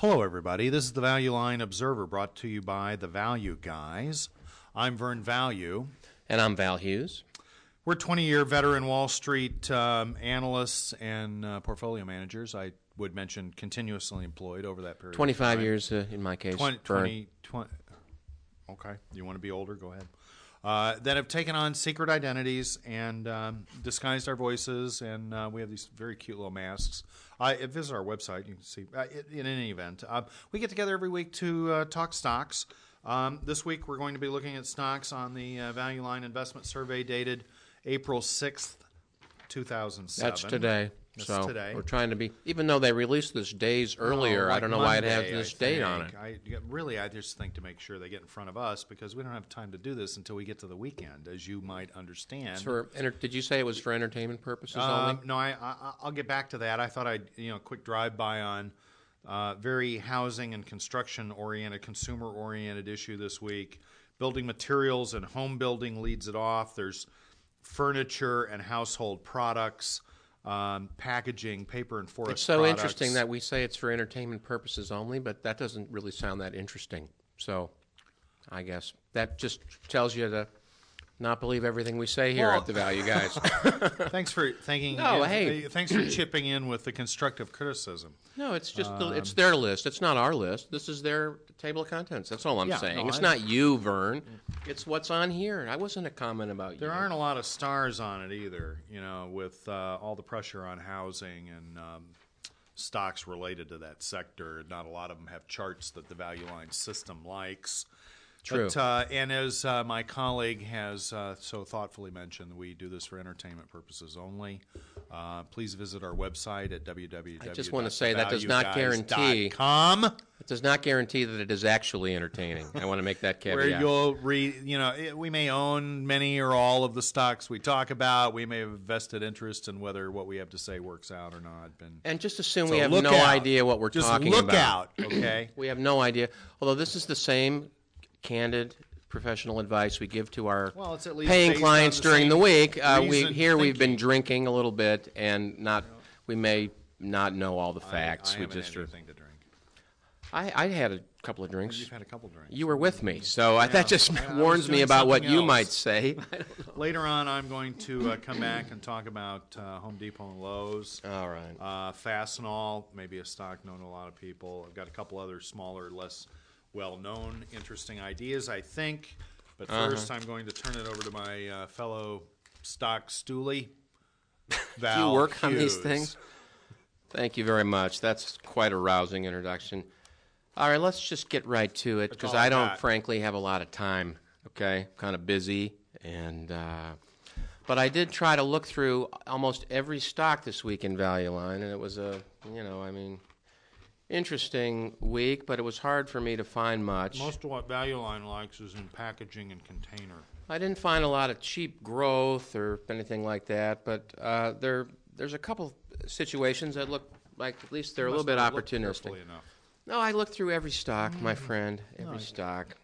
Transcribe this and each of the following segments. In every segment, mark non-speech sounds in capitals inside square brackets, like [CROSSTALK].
Hello, everybody. This is the Value Line Observer brought to you by the Value Guys. I'm Vern Value. And I'm Val Hughes. We're 20 year veteran Wall Street um, analysts and uh, portfolio managers. I would mention continuously employed over that period. 25 years uh, in my case. 20, 20, 20, okay. You want to be older? Go ahead. Uh, that have taken on secret identities and um, disguised our voices, and uh, we have these very cute little masks. Uh, visit our website, you can see. Uh, in any event, uh, we get together every week to uh, talk stocks. Um, this week, we're going to be looking at stocks on the Value Line Investment Survey dated April 6th, 2007. That's today. So today. we're trying to be, even though they released this days earlier, Oh, like I don't know why it has Monday, this I date on it. think. I, yeah, really, I just think to make sure they get in front of us because we don't have time to do this until we get to the weekend, as you might understand. It's for, enter- did you say it was for entertainment purposes Um, only? no, I, I, I'll get back to that. I thought I'd, you know, quick drive by on uh, very housing and construction oriented, consumer oriented issue this week. Building materials and home building leads it off. There's furniture and household products, um, packaging, paper and forest It's so products. interesting that we say it's for entertainment purposes only, but that doesn't really sound that interesting. So I guess that just tells you to not believe everything we say here Well- at the Value Guys. [LAUGHS] Thanks for thanking. No, uh, hey. thanks for chipping in with the constructive criticism. no, it's just the, Um, it's their list. It's not our list. This is their table of contents. That's all I'm Yeah, saying. no, it's I- not you, Vern. It's what's on here. I wasn't a comment about you. There aren't a lot of stars on it either, you know, with uh, all the pressure on housing and um, stocks related to that sector. Not a lot of them have charts that the value line system likes. True. But, uh, and as uh, my colleague has uh, so thoughtfully mentioned, we do this for entertainment purposes only. Uh, please visit our website at www. I just want to say that does not guarantee- Com, It does not guarantee that it is actually entertaining. I want to make that [LAUGHS] caveat. where you'll read, you know, it- we may own many or all of the stocks we talk about. We may have vested interest in whether what we have to say works out or not. And and just assume so we have no out. idea what we're just talking look about. out, okay? [CLEARS THROAT] We have no idea. Although this is the same candid professional advice we give to our Well, it's at least paying based clients the during the same week. Uh, we reasoned here we've been thinking. drinking a little bit and not. We may not know all the I- facts. I, we haven't just had are. anything to drink. I, I had a couple of drinks. You've had a couple drinks. You were with me, so I, that just I- I was warns me doing about what something you else. might say. [LAUGHS] Later on, I'm going to uh, come back and talk about uh, Home Depot and Lowe's. All right. Uh, Fastenal, maybe a stock known to a lot of people. I've got a couple other smaller, less well-known, interesting ideas, I think. But Uh-huh. 1st I'm going to turn it over to my uh, fellow stock stoolie, Do [LAUGHS] you work on these things? Thank you very much. That's quite a rousing introduction. All right, let's just get right to it because I I don't, got. frankly, have a lot of time. Okay, kind of busy, and uh, but I did try to look through almost every stock this week in Value Line, and it was a, you know, I mean, interesting week, but it was hard for me to find much. Most of what Value Line likes is in packaging and container. I didn't find a lot of cheap growth or anything like that, but uh, there there's a couple situations that look like at least they're a little bit not have looked opportunistic. enough. No, I looked through every stock, my friend, every stock.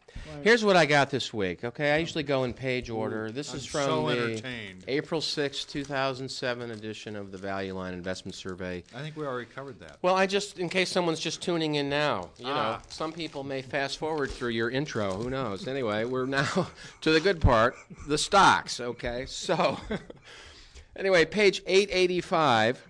Here's what I got this week. Okay, I usually go in page order. This I'm is from so the entertained. April 6, 2007 edition of the Value Line Investment Survey. I think we already covered that. Well, I just, in case someone's just tuning in now, you Ah. know, some people may fast forward through your intro. Who knows? Anyway, we're now [LAUGHS] to the good part, the stocks. Okay, so [LAUGHS] anyway, page 885,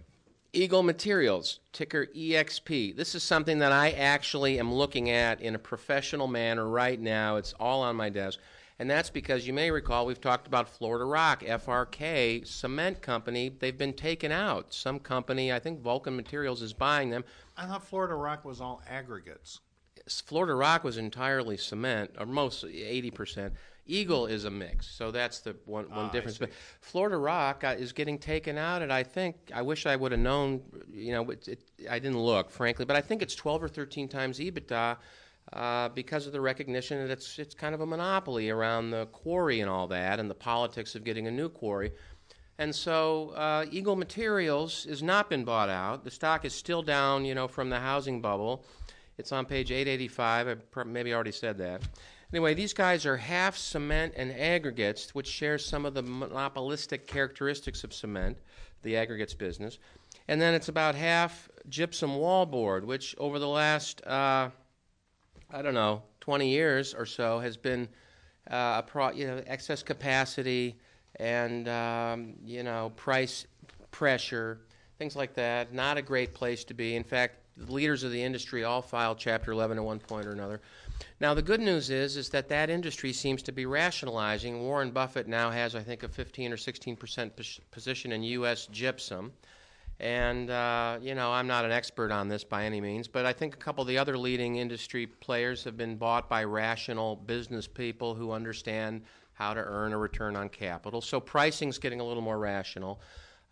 Eagle Materials, ticker EXP. This is something that I actually am looking at in a professional manner right now. It's all on my desk. And that's because you may recall we've talked about Florida Rock, FRK, cement company. They've been taken out. Some company, I think Vulcan Materials, is buying them. I thought Florida Rock was all aggregates. Florida Rock was entirely cement, or most 80%. Eagle is a mix, so that's the one, one Ah, difference. But Florida Rock uh, is getting taken out, and I think I wish I would have known. You know, it, it, I didn't look, frankly, but I think it's 12 or 13 times EBITDA uh, because of the recognition that it's it's kind of a monopoly around the quarry and all that, and the politics of getting a new quarry. And so uh, Eagle Materials has not been bought out. The stock is still down, you know, from the housing bubble. It's on page 885. I pr- maybe already said that. Anyway, these guys are half cement and aggregates, which share some of the monopolistic characteristics of cement, the aggregates business. And then it's about half gypsum wallboard, which over the last, uh, I don't know, 20 years or so has been uh, a pro, you know, excess capacity and, um, you know, price pressure, things like that. Not a great place to be. In fact, the leaders of the industry all filed Chapter 11 at one point or another. Now, the good news is is that that industry seems to be rationalizing. Warren Buffett now has, I think, a 15 or 16 percent position in U.S. gypsum. And, uh, you know, I'm not an expert on this by any means, but I think a couple of the other leading industry players have been bought by rational business people who understand how to earn a return on capital. So pricing's getting a little more rational.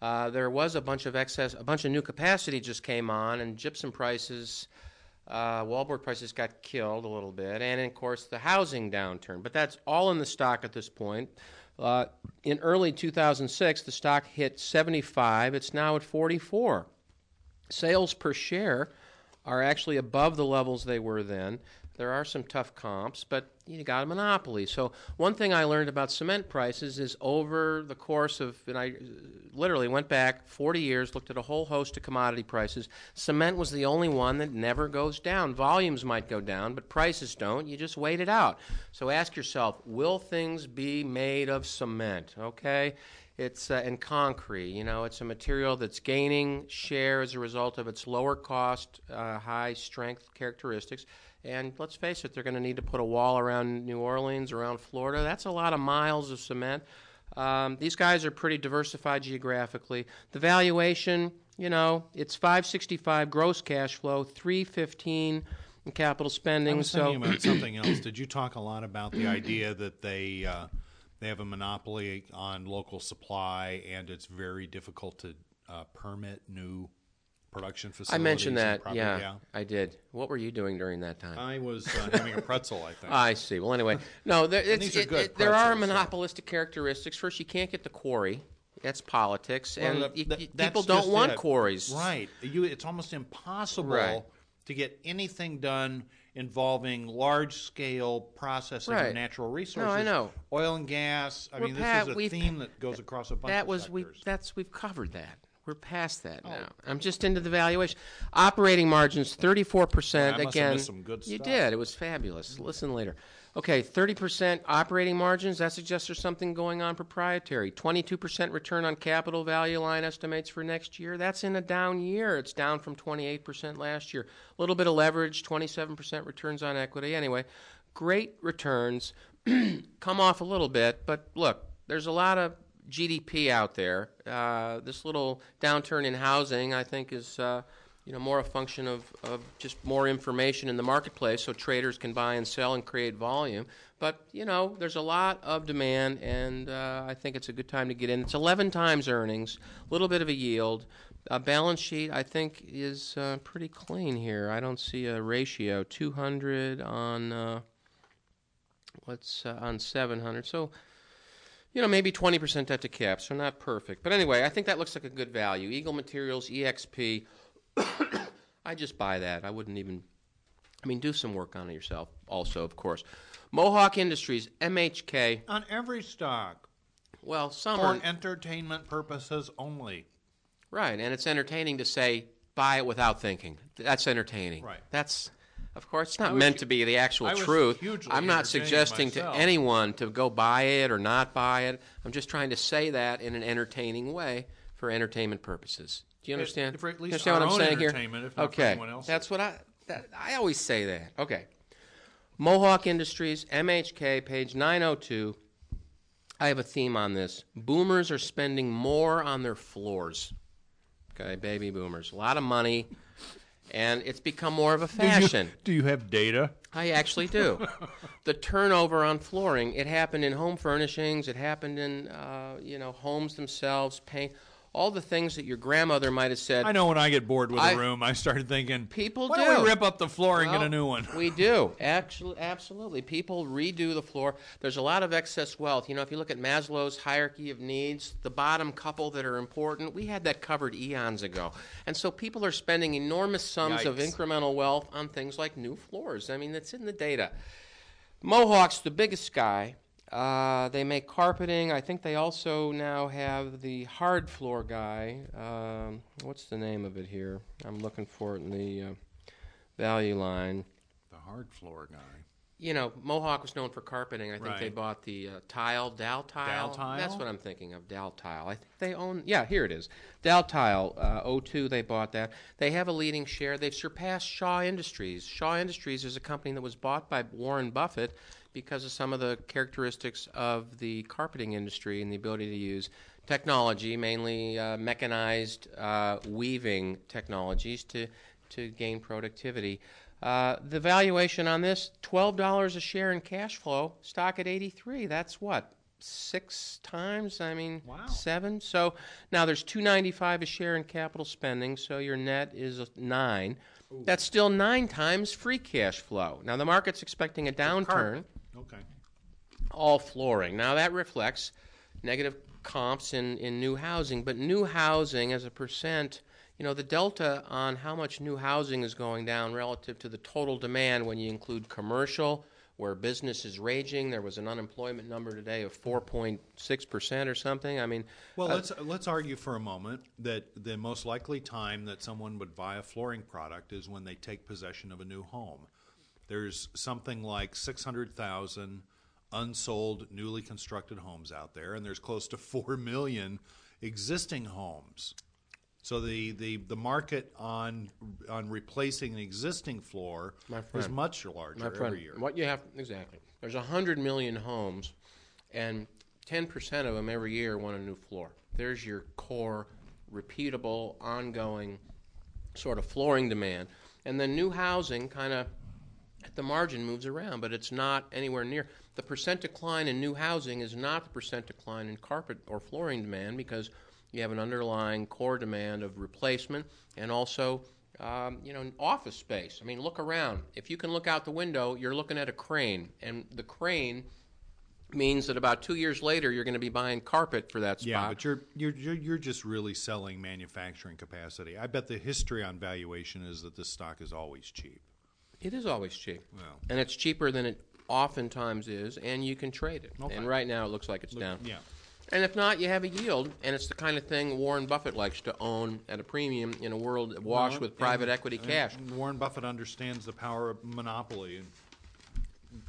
Uh, there was a bunch of excess, a bunch of new capacity just came on, and gypsum prices, uh, wallboard prices got killed a little bit, and of course the housing downturn. But that's all in the stock at this point. Uh, in early 2006, the stock hit 75. It's now at 44. Sales per share are actually above the levels they were then. There are some tough comps, but you got a monopoly. So one thing I learned about cement prices is over the course of, and I literally went back 40 years, looked at a whole host of commodity prices. Cement was the only one that never goes down. Volumes might go down, but prices don't. You just wait it out. So ask yourself, will things be made of cement? Okay. It's uh, in concrete. You know, it's a material that's gaining share as a result of its lower cost, uh, high strength characteristics. And let's face it, they're going to need to put a wall around New Orleans, around Florida. That's a lot of miles of cement. Um, these guys are pretty diversified geographically. The valuation, you know, it's 565 gross cash flow, 315 in capital spending. I was so about [CLEARS THROAT] something else. Did you talk a lot about the idea that they uh, they have a monopoly on local supply and it's very difficult to uh, permit new production facilities? I mentioned that. property? Yeah, I did. What were you doing during that time? I was uh, having a pretzel. I think. [LAUGHS] I see. Well, anyway, no, there, it's, these are it- good it- there are pretzels, so- monopolistic characteristics. First, you can't get the quarry. That's politics, Well, and that- you- that- you- that's people don't want it. quarries. Right. You, it's almost impossible Right. to get anything done involving large scale processing of natural resources. I know. Oil and gas. I mean, this is a theme that goes across a bunch That of was we. That's we've covered that. We're past that oh. now. Oh. I'm just into the valuation. Operating margins, 34 percent. I must have Again, missed some good you stuff. did. It was fabulous. Listen later. Okay, 30 percent operating margins. That suggests there's something going on proprietary. 22 percent return on capital value line estimates for next year. That's in a down year. It's down from 28 percent last year. A little bit of leverage. 27 percent returns on equity. Anyway, great returns. [CLEARS THROAT] Come off a little bit, but look, there's a lot of GDP out there. Uh, this little downturn in housing, I think, is uh, you know more a function of, of just more information in the marketplace, so traders can buy and sell and create volume. But you know, there's a lot of demand, and uh, I think it's a good time to get in. It's 11 times earnings, a little bit of a yield. A balance sheet, I think, is uh, pretty clean here. I don't see a ratio 200 on uh, what's uh, on 700. So you know, maybe 20% debt to cap, so not perfect. But anyway, I think that looks like a good value. Eagle Materials, EXP. [COUGHS] I just buy that. I wouldn't even, I mean, do some work on it yourself, also, of course. Mohawk Industries, MHK. on every stock Well, some for are, entertainment purposes only. right, and it's entertaining to say buy it without thinking. That's entertaining. Right. That's, of course, it's not meant hu- to be the actual I truth. I'm not suggesting myself. to anyone to go buy it or not buy it. I'm just trying to say that in an entertaining way for entertainment purposes. Do you understand? for at least understand what I'm saying here? if not for okay, that's what I. That, I always say that. Okay. Mohawk Industries, MHK, page 902. I have a theme on this. Boomers are spending more on their floors. Okay, baby boomers. A lot of money, and it's become more of a fashion. Do you have data? I actually do. [LAUGHS] the turnover on flooring, it happened in home furnishings, it happened in, uh, you know, homes themselves, paint, all the things that your grandmother might have said. I know when I get bored with I- a room, I started thinking, People why do. don't we rip up the floor and get a new one? We do. [LAUGHS] Actually, absolutely. People redo the floor. There's a lot of excess wealth. You know, if you look at Maslow's hierarchy of needs, the bottom couple that are important, we had that covered eons ago. And so people are spending enormous sums of incremental wealth on things like new floors. I mean, that's in the data. Mohawk's the biggest guy. Uh, they make carpeting. I think they also now have the hard floor guy. Um, what's the name of it here? I'm looking for it in the uh, value line. The hard floor guy. You know, Mohawk was known for carpeting. I think they bought the uh, tile, Dal-Tile. Tile? That's what I'm thinking of, Dal-Tile. I think they own, yeah, here it is. Dal-Tile, uh, 02, they bought that. They have a leading share. They've surpassed Shaw Industries. Shaw Industries is a company that was bought by Warren Buffett because of some of the characteristics of the carpeting industry and the ability to use technology, mainly uh, mechanized uh, weaving technologies, to, to gain productivity. Uh, the valuation on this, twelve dollars a share in cash flow, stock at eighty three. That's what six times. I mean, Wow. seven. So now there's two ninety five a share in capital spending. So your net is a nine. That's still nine times free cash flow. Now the market's expecting a downturn. Okay. all flooring. Now that reflects negative comps in, in new housing, but new housing as a percent, you know, the delta on how much new housing is going down relative to the total demand when you include commercial, where business is raging. There was an unemployment number today of 4.6% or something. I mean, Well, uh, let's let's argue for a moment that the most likely time that someone would buy a flooring product is when they take possession of a new home. There's something like 600,000 unsold newly constructed homes out there and there's close to 4 million existing homes. So the, the, the market on on replacing an existing floor My is much larger My friend, every year. what you have exactly? There's hundred million homes, and ten percent of them every year want a new floor. There's your core, repeatable, ongoing sort of flooring demand, and then new housing kind of at the margin moves around, but it's not anywhere near the percent decline in new housing is not the percent decline in carpet or flooring demand because you have an underlying core demand of replacement and also um, you know office space. I mean, look around. If you can look out the window, you're looking at a crane, and the crane means that about two years later you're going to be buying carpet for that spot. Yeah, but you're, you're you're you're just really selling manufacturing capacity. I bet the history on valuation is that this stock is always cheap. It is always cheap. Well. And it's cheaper than it oftentimes is, and you can trade it. Okay. And right now it looks like it's down. Yeah. And if not, you have a yield, and it's the kind of thing Warren Buffett likes to own at a premium in a world awash Well, with private and- equity and cash. Warren Buffett understands the power of monopoly and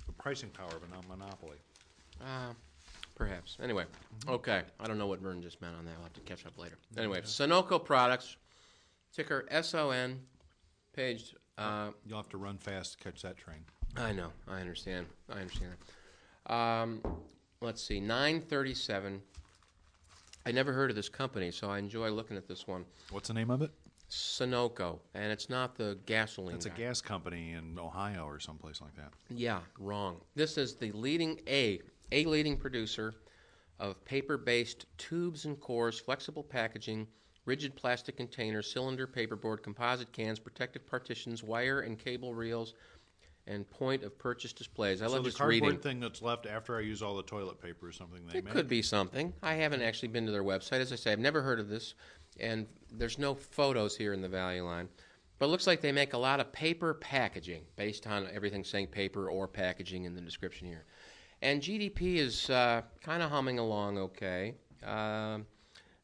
the pricing power of a monopoly. Uh, perhaps. Anyway, okay. I don't know what Vern just meant on that. I'll have to catch up later. Mm-hmm. Anyway, Sonoco Products, ticker SON, page. Uh, You'll have to run fast to catch that train. I know. I understand. I understand. Um, let's see. 937. I never heard of this company, so I enjoy looking at this one. What's the name of it? Sonoco, and it's not the gasoline. It's a guy. gas company in Ohio or someplace like that. Yeah, wrong. This is the leading a a leading producer of paper-based tubes and cores, flexible packaging, rigid plastic containers, cylinder paperboard, composite cans, protective partitions, wire and cable reels, and point of purchase displays. I so love the just cardboard reading. thing that's left after I use all the toilet paper or something they It make. could be something. I haven't actually been to their website. As I say, I've never heard of this, and there's no photos here in the value line. But it looks like they make a lot of paper packaging based on everything saying paper or packaging in the description here. And GDP is uh, kind of humming along okay. Um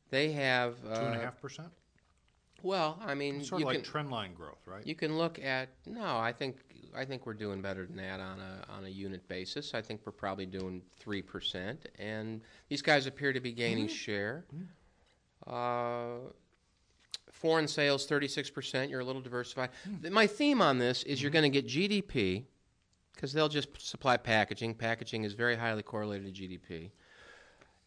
they have. Uh, Two and a half percent. Well, I mean, Sort you of like can, trend line growth, right? you can look at no. I think I think we're doing better than that on a on a unit basis. I think we're probably doing three percent, and these guys appear to be gaining share. Uh, foreign sales thirty six percent. You're a little diversified. Th- My theme on this is you're going to get GDP because they'll just supply packaging. Packaging is very highly correlated to GDP.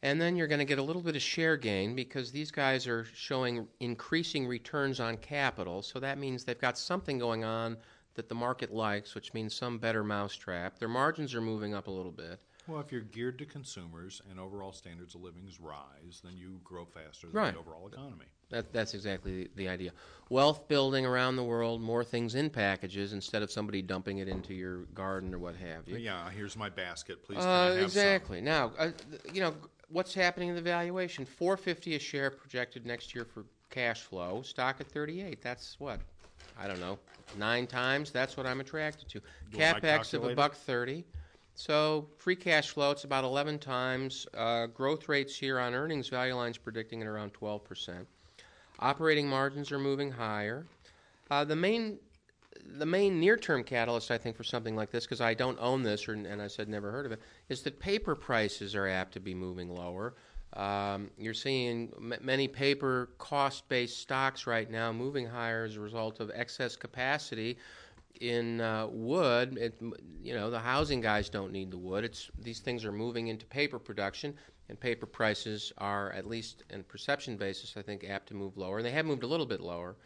And then you're going to get a little bit of share gain because these guys are showing increasing returns on capital. So that means they've got something going on that the market likes, which means some better mousetrap. Their margins are moving up a little bit. Well, if you're geared to consumers and overall standards of living rise, then you grow faster than Right. the overall economy. That, that's exactly the, the idea. Wealth building around the world, more things in packages instead of somebody dumping it into your garden or what have you. Yeah, here's my basket. Please, Uh, exactly. Now, uh, you know what's happening in the valuation? Four fifty a share projected next year for cash flow. Stock at thirty eight. That's what I don't know. Nine times. That's what I'm attracted to. You want my Capex of a calculator? buck thirty. So free cash flow, it's about 11 times. Uh, growth rates here on earnings, Value Line's predicting at around 12%. Operating margins are moving higher. Uh, the main the main near-term catalyst, I think, for something like this, because I don't own this, or, and I said never heard of it, is that paper prices are apt to be moving lower. Um, you're seeing m- many paper cost-based stocks right now moving higher as a result of excess capacity in uh, wood. It, you know, the housing guys don't need the wood. It's these things are moving into paper production, and paper prices are, at least in perception basis, I think, apt to move lower. And they have moved a little bit lower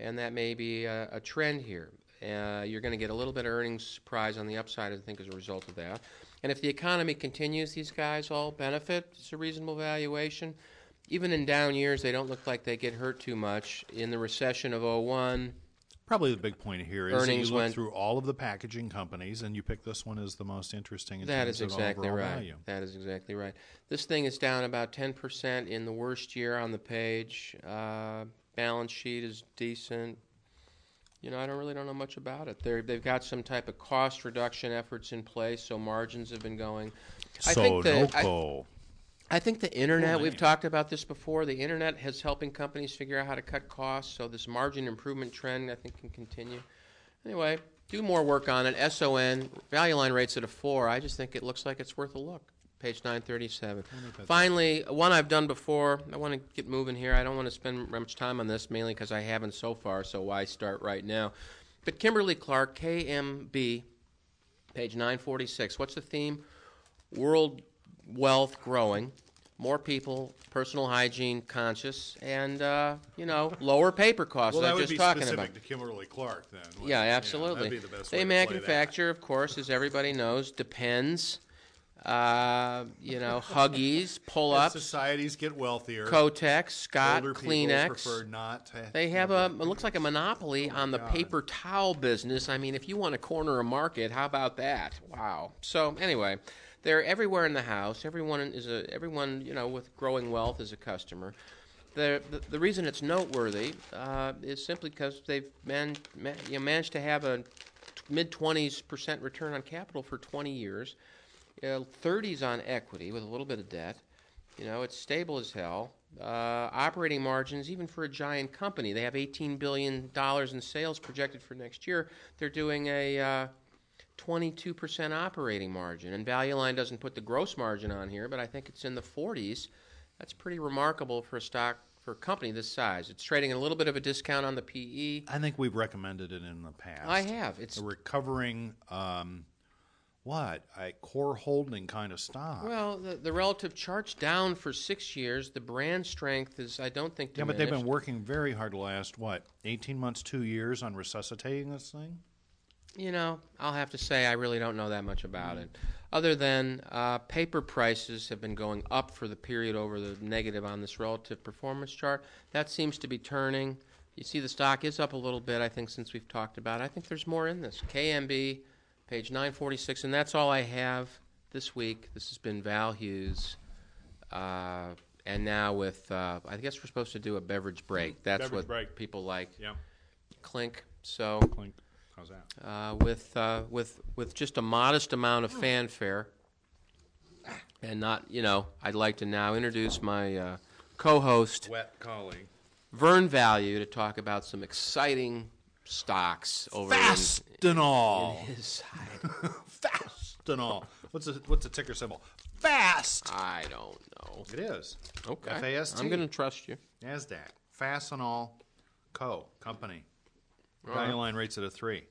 and that may be a, a trend here. Uh, you're going to get a little bit of earnings surprise on the upside, I think, as a result of that. And if the economy continues, these guys all benefit. It's a reasonable valuation. Even in down years, they don't look like they get hurt too much. In the recession of 01, Probably the big point here is that Earnings you look went- through all of the packaging companies and you pick this one as the most interesting in That is exactly right. value. That is exactly right. This thing is down about 10% in the worst year on the page. Uh, balance sheet is decent. You know, I don't really don't know much about it. They're, they've got some type of cost reduction efforts in place, so margins have been going. I think the- I- I think the internet, we've talked about this before, the internet has helping companies figure out how to cut costs, so this margin improvement trend, I think, can continue. Anyway, do more work on it. SON, value line rates at a four. I just think it looks like it's worth a look. Page 937. Finally, one I've done before. I want to get moving here. I don't want to spend much time on this, mainly because I haven't so far, so why start right now? But Kimberly Clark, KMB, page 946. What's the theme? World wealth growing, more people, personal hygiene conscious, and uh, you know [LAUGHS] lower paper costs. Well, I that was would just be talking specific about. to Kimberly Clark then. Yeah, absolutely. be the they way to play that. manufacture, of course, as everybody knows, Depends. Uh, you know, Huggies, pull-ups, societies get wealthier, Kotex, Scott, older Kleenex. prefer not to. They have a it looks like a monopoly on the God. paper towel business. I mean, if you want to corner a market, how about that? Wow. So anyway, they're everywhere in the house. Everyone is a everyone you know with growing wealth is a customer. The, the, the reason it's noteworthy uh, is simply because they've man, man, you know, managed to have a mid 20s percent return on capital for 20 years, uh, 30s on equity with a little bit of debt. You know, it's stable as hell. Uh, operating margins, even for a giant company, they have $18 billion in sales projected for next year. They're doing a uh, 22% operating margin. And Value Line doesn't put the gross margin on here, but I think it's in the 40s. That's pretty remarkable for a stock, for a company this size. It's trading a little bit of a discount on the PE. I think we've recommended it in the past. I have. It's a recovering, um, what a core holding kind of stock. well, the, the relative chart's down for six years. The brand strength is, I don't think, yeah, but they've been working very hard the last what eighteen months, two years on resuscitating this thing. You know, I'll have to say I really don't know that much about it. Other than uh, paper prices have been going up for the period over the negative on this relative performance chart. That seems to be turning. You see the stock is up a little bit, I think, since we've talked about it. I think there's more in this. KMB, page 946, and that's all I have this week. This has been Val Hughes. Uh, and now with, uh, I guess we're supposed to do a beverage break. That's Beverage what break. people like. Yeah, Clink. So clink. How's that? uh, with uh, with with just a modest amount of fanfare, and not you know, I'd like to now introduce my uh, co-host Wet collie. Vern Value to talk about some exciting stocks over in- Fastenal. in his side. [LAUGHS] Fastenal. What's a what's a ticker symbol? Fast. I don't know. It is. Okay, F-A-S-T. I'm going to trust you. Nasdaq. Fastenal Co. Company. Value line rates at a three.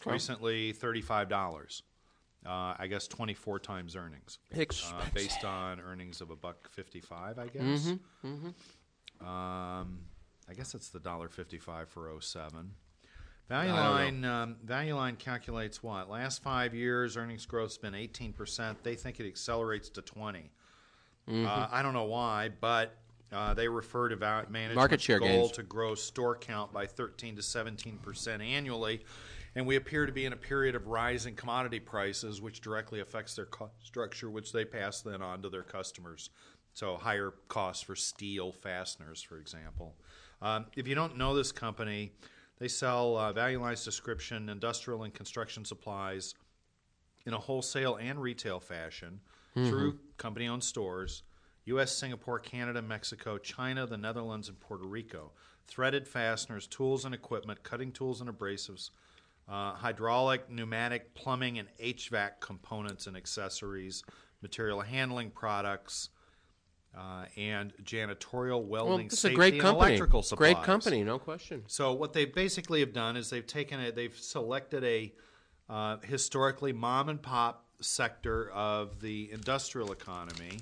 Okay. Recently, thirty-five dollars. Uh, I guess twenty-four times earnings, uh, based on earnings of a buck fifty-five. I guess. Mm-hmm. Um, I guess it's the dollar fifty-five for 07. Value I don't know. line, um, Value line calculates what? Last five years, earnings growth's been eighteen percent. They think it accelerates to 20 Mm-hmm. Uh, I don't know why, but uh, they refer to val- management's Market share goal gains. to grow store count by 13 to 17 percent annually, and we appear to be in a period of rising commodity prices, which directly affects their cost structure, which they pass then on to their customers. So higher costs for steel fasteners, for example. Um, if you don't know this company, they sell uh, Value Line's description, industrial and construction supplies, in a wholesale and retail fashion through company owned stores, U.S., Singapore, Canada, Mexico, China, the Netherlands, and Puerto Rico. Threaded fasteners, tools and equipment, cutting tools and abrasives, uh, hydraulic, pneumatic, plumbing, and HVAC components and accessories, material handling products, uh, and janitorial, Well, welding, a safety, great and company. electrical supplies. Great company, no question. So what they basically have done is they've taken it, they've selected a uh, historically mom and pop sector of the industrial economy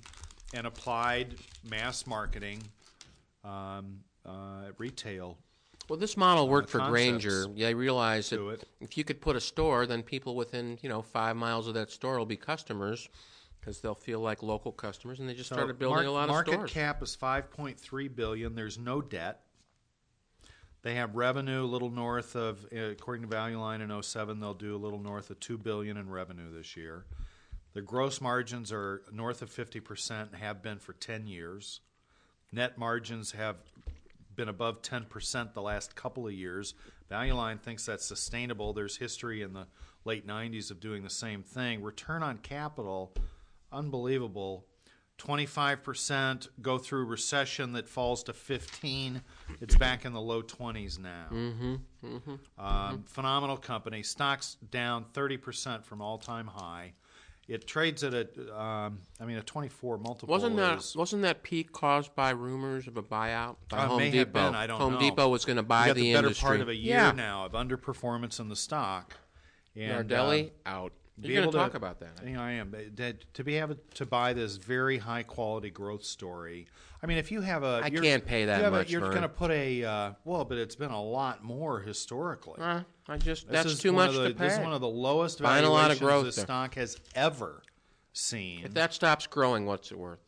and applied mass marketing, um, uh, retail. Well, this model worked for Grainger. Yeah, I realized that it. if you could put a store, then people within you know five miles of that store will be customers because they'll feel like local customers, and they just So started building a lot of market stores. Market cap is 5.3 billion. There's no debt. They have revenue a little north of, uh, according to Value Line in 07, they'll do a little north of 2 billion in revenue this year. Their gross margins are north of 50% and have been for 10 years. Net margins have been above 10% the last couple of years. Value Line thinks that's sustainable. There's history in the late 90s of doing the same thing. Return on capital, unbelievable. 25% go through recession that falls to 15 it's back in the low 20s now mm-hmm, Um, phenomenal company stocks down 30% from all-time high it trades at a um, i mean a 24 multiple Wasn't that is- wasn't that peak caused by rumors of a buyout by Uh, Home may Depot? have been, I don't Home know. Depot was going to buy the, the, better industry. part of a year yeah. now of underperformance in the stock and Nardelli uh, out. Be You're going able to talk about that. Yeah, I am. That- To be able to buy this very high quality growth story. I mean, if you have a, I can't pay that you have a- much, you're going to put a uh, well, but it's been a lot more historically. Uh, I just This that's too much the, to pay. This is one of the lowest Buying a lot of valuations growth there. stock has ever seen. if that stops growing, what's it worth?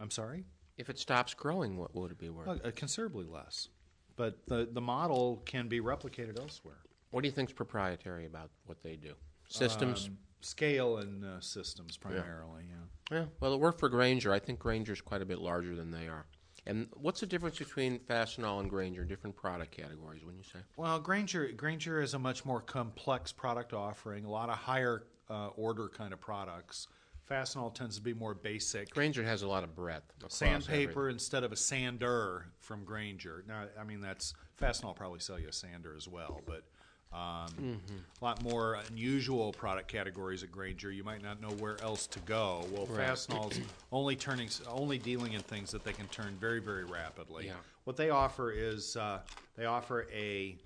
I'm sorry, If it stops growing, what would it be worth? uh, considerably less. But the the model can be replicated elsewhere. What do you think's proprietary about what they do? Systems. Um, scale and uh, systems primarily. Yeah. yeah. Well, it worked for Grainger. I think Grainger's quite a bit larger than they are. And what's the difference between Fastenal and Grainger? Different product categories, wouldn't you say? Well, Grainger Grainger is a much more complex product offering, a lot of higher uh, order kind of products. Fastenal tends to be more basic. Grainger has a lot of breadth. Sandpaper everything. instead of a sander from Grainger. Now, I mean that's Fastenal probably sell you a sander as well, but um, Mm-hmm. a lot more unusual product categories at Grainger. You might not know where else to go. Well, Fastenal's [CLEARS THROAT] only turning, only dealing in things that they can turn very, very rapidly. Yeah. What they offer is uh, they offer a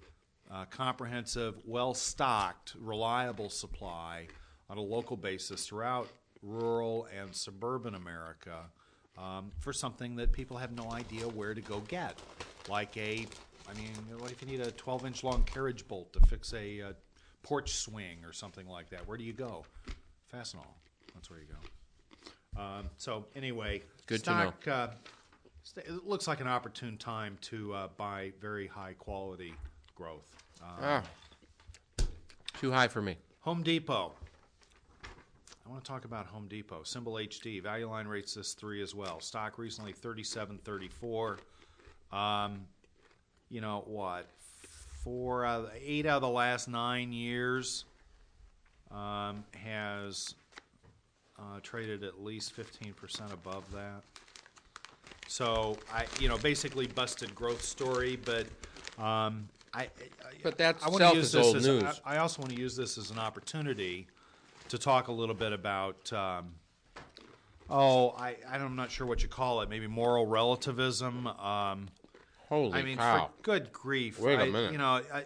uh, comprehensive, well stocked, reliable supply on a local basis throughout rural and suburban America um, for something that people have no idea where to go get. Like a, I mean, what if you need a 12 inch long carriage bolt to fix a uh, porch swing or something like that? Where do you go? Fastenal. That's where you go. Um, so, anyway, Good to know. stock, uh, st- it looks like an opportune time to uh, buy very high quality growth. Uh, Ah. Too high for me. Home Depot. I want to talk about Home Depot. Symbol HD. Value line rates this three as well. Stock recently 37.34. Um, you know what? Four out of, eight out of the last nine years um, has uh, traded at least 15% above that. So I, you know, basically busted growth story, but um, I, I, But that I wanna use is this old as, news. I, I also want to use this as an opportunity to talk a little bit about. Um, oh, I, I'm not sure what you call it. Maybe moral relativism. Um, Holy I mean, cow! for good grief! Wait a I- minute. You know, I,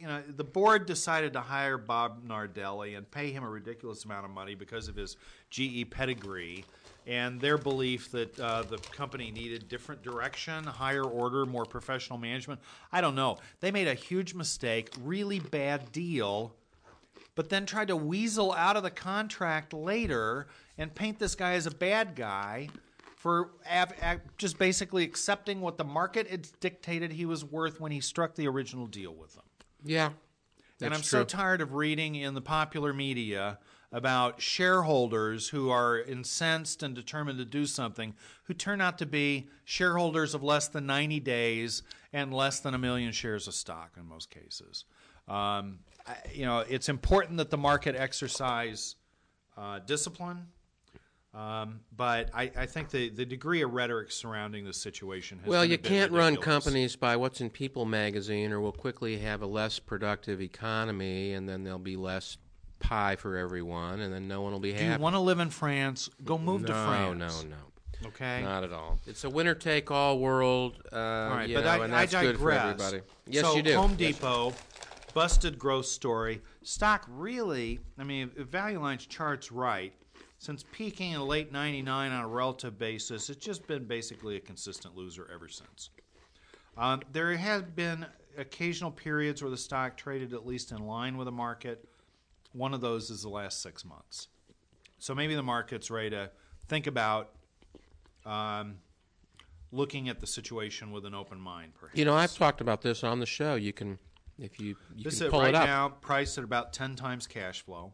you know, the board decided to hire Bob Nardelli and pay him a ridiculous amount of money because of his GE pedigree and their belief that uh, the company needed different direction, higher order, more professional management. I don't know. They made a huge mistake, really bad deal but then tried to weasel out of the contract later and paint this guy as a bad guy for av- av- just basically accepting what the market had dictated he was worth when he struck the original deal with them. yeah, and I'm so true. tired of reading in the popular media about shareholders who are incensed and determined to do something who turn out to be shareholders of less than 90 days and less than a million shares of stock in most cases. Um, I, you know, it's important that the market exercise uh, discipline. Um, but I, I think the, the degree of rhetoric surrounding the situation has Well, you can't run companies by what's in People magazine, or we'll quickly have a less productive economy, and then there'll be less pie for everyone, and then no one will be happy. Do you want to live in France? Go move no, to France. no, no, no. Okay. not at all. It's a winner-take-all world. Uh, All right, but know, I, and I that's good for digress. everybody. Yes, so you do. Home Yes. Depot, busted growth story. Stock really, I mean, if Value Line's charts right, since peaking in late '99 on a relative basis, it's just been basically a consistent loser ever since. Um, there have been occasional periods where the stock traded at least in line with the market. One of those is the last six months. So maybe the market's ready to think about um, looking at the situation with an open mind. Perhaps You know, I've talked about this on the show. You can, if you, you this can is pull right it up. now priced at about 10 times cash flow.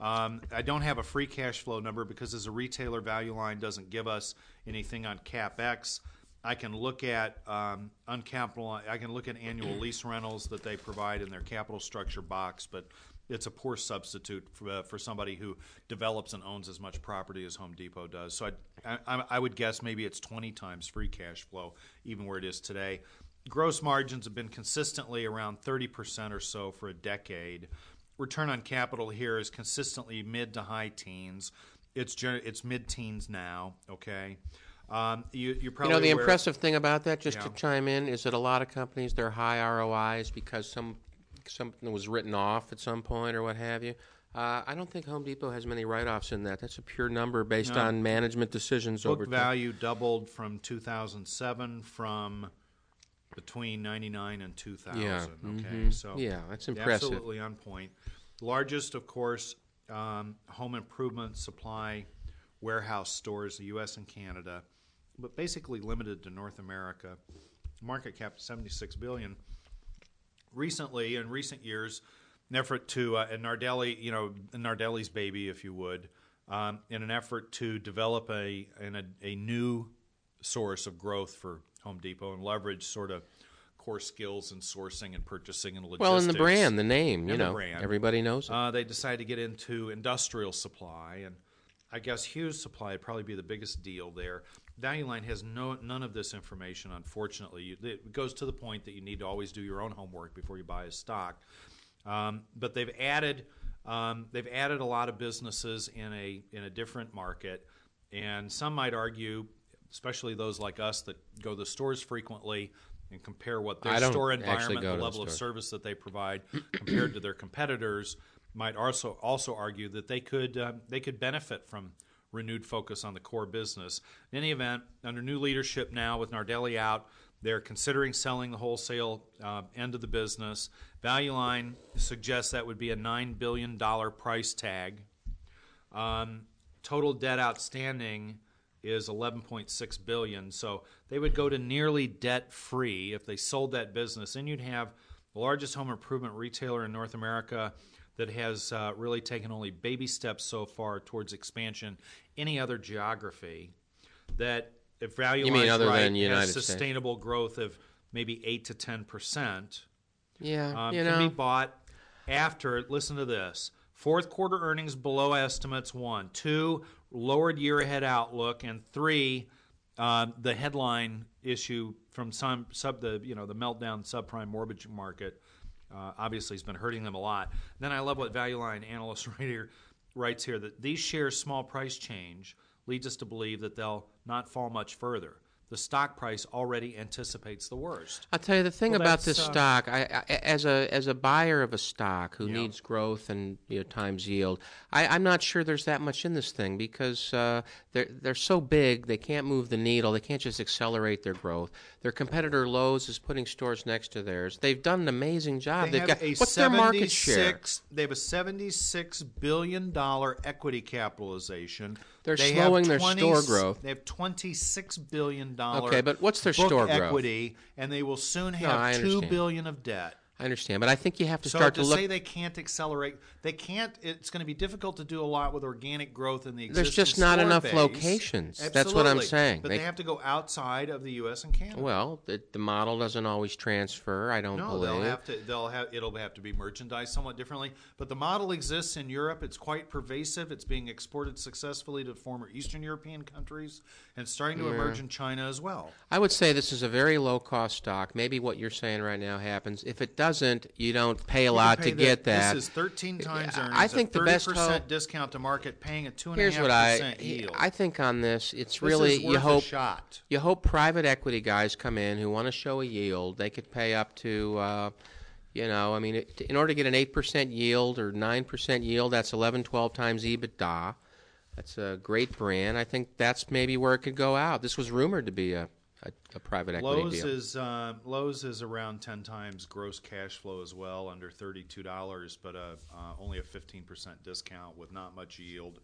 Um, I don't have a free cash flow number because as a retailer, Value Line doesn't give us anything on capex. I can look at um, uncapitalized. I can look at annual [CLEARS THROAT] lease rentals that they provide in their capital structure box, but it's a poor substitute for, uh, for somebody who develops and owns as much property as Home Depot does. So I, I, I would guess maybe it's 20 times free cash flow, even where it is today. Gross margins have been consistently around 30% or so for a decade. Return on capital here is consistently mid to high teens. It's gen- it's mid teens now. Okay, um, you, You probably know, the aware- impressive thing about that, just to chime in, is that a lot of companies they're high ROIs because some something was written off at some point or what have you. Uh, I don't think Home Depot has many write-offs in that. That's a pure number based No. on management decisions book over time. value doubled from 2007 from between 99 and 2000. Yeah, Okay, mhm. so Yeah, that's impressive. Absolutely on point. Largest, of course, um, home improvement supply warehouse stores, the U.S. and Canada, but basically limited to North America. Market cap 76 billion. Recently, in recent years, an effort to uh, and Nardelli, you know, Nardelli's baby, if you would, um, in an effort to develop a, an, a a new source of growth for Home Depot and leverage sort of core skills in sourcing and purchasing and logistics. Well, and the brand, the name, you know, brand. everybody knows. Uh, they decided to get into industrial supply, and I guess Hughes Supply would probably be the biggest deal there. Value Line has no none of this information, unfortunately. It goes to the point that you need to always do your own homework before you buy a stock. Um, but they've added um, they've added a lot of businesses in a in a different market, and some might argue, especially those like us that go to the stores frequently and compare what their store environment, the level of service that they provide compared to their competitors, might also also argue that they could uh, they could benefit from renewed focus on the core business. In any event, under new leadership now with Nardelli out, they're considering selling the wholesale uh, end of the business. Value Line suggests that would be a nine billion dollar price tag. Um, total debt outstanding is 11.6 billion, so they would go to nearly debt free if they sold that business, and you'd have the largest home improvement retailer in North America that has uh, really taken only baby steps so far towards expansion. Any other geography that if value You mean other right, than United has States? sustainable growth of maybe eight to ten percent yeah, um, you can know, be bought after. Listen to this: fourth quarter earnings below estimates. One, two, lowered year ahead outlook, and three, uh, the headline issue from some sub the you know the meltdown subprime mortgage market. Uh, obviously, has been hurting them a lot. Then I love what Value Line analyst [LAUGHS] right here writes here that these shares' small price change leads us to believe that they'll not fall much further. The stock price already anticipates the worst. I'll tell you the thing Well, about this uh, stock. I, I, as a as a buyer of a stock who Yeah. needs growth and you know, times yield, I, I'm not sure there's that much in this thing because uh, they're they're so big they can't move the needle. They can't just accelerate their growth. Their competitor Lowe's is putting stores next to theirs. They've done an amazing job. They They've have got a what's their market share? They have a seventy-six billion dollar equity capitalization. They're They slowing have their store growth. They have twenty-six billion dollar. Okay, but what's their store growth? equity, and they will soon have two understand. billion of debt. I understand, but I think you have to So start to, to look. say they can't accelerate, they can't. It's going to be difficult to do a lot with organic growth in the There's just not enough base. locations. That's what I'm Absolutely. saying. But They- they, have to go outside of the U.S. and Canada. well, the, the model doesn't always transfer. I don't no, believe. they'll have to. They'll have. It'll have to be merchandised somewhat differently. But the model exists in Europe. It's quite pervasive. It's being exported successfully to former Eastern European countries, and starting to emerge in China as well. I would say this is a very low cost stock. Maybe what you're saying right now happens. If it doesn't, you don't pay a You lot can to the- get that. This is 13 times earnings. I think the best 30% hope- discount to market, paying a two and a half what I percent yield. I think on this. It's This really you hope you hope private equity guys come in who want to show a yield. They could pay up to, uh, you know, I mean, it, in order to get an eight percent yield or nine percent yield, that's 11, 12 times EBITDA. That's a great brand. I think that's maybe where it could go out. This was rumored to be a, a, a private equity Lowe's deal. is uh, Lowe's is around 10 times gross cash flow as well, under $32, but uh, uh, only a 15% discount with not much yield.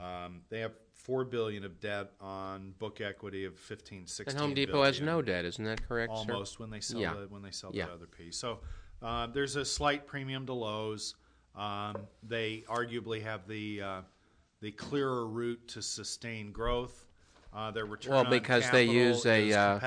Um, they have four billion of debt on book equity of 15, 16 and Home Depot has no debt, isn't that correct, sir? almost when they sell Yeah. the, when they sell Yeah. the other piece. So uh, there's a slight premium to Lowe's. Um, they arguably have the uh, the clearer route to sustain growth. Uh, their return Well, because they use a, uh,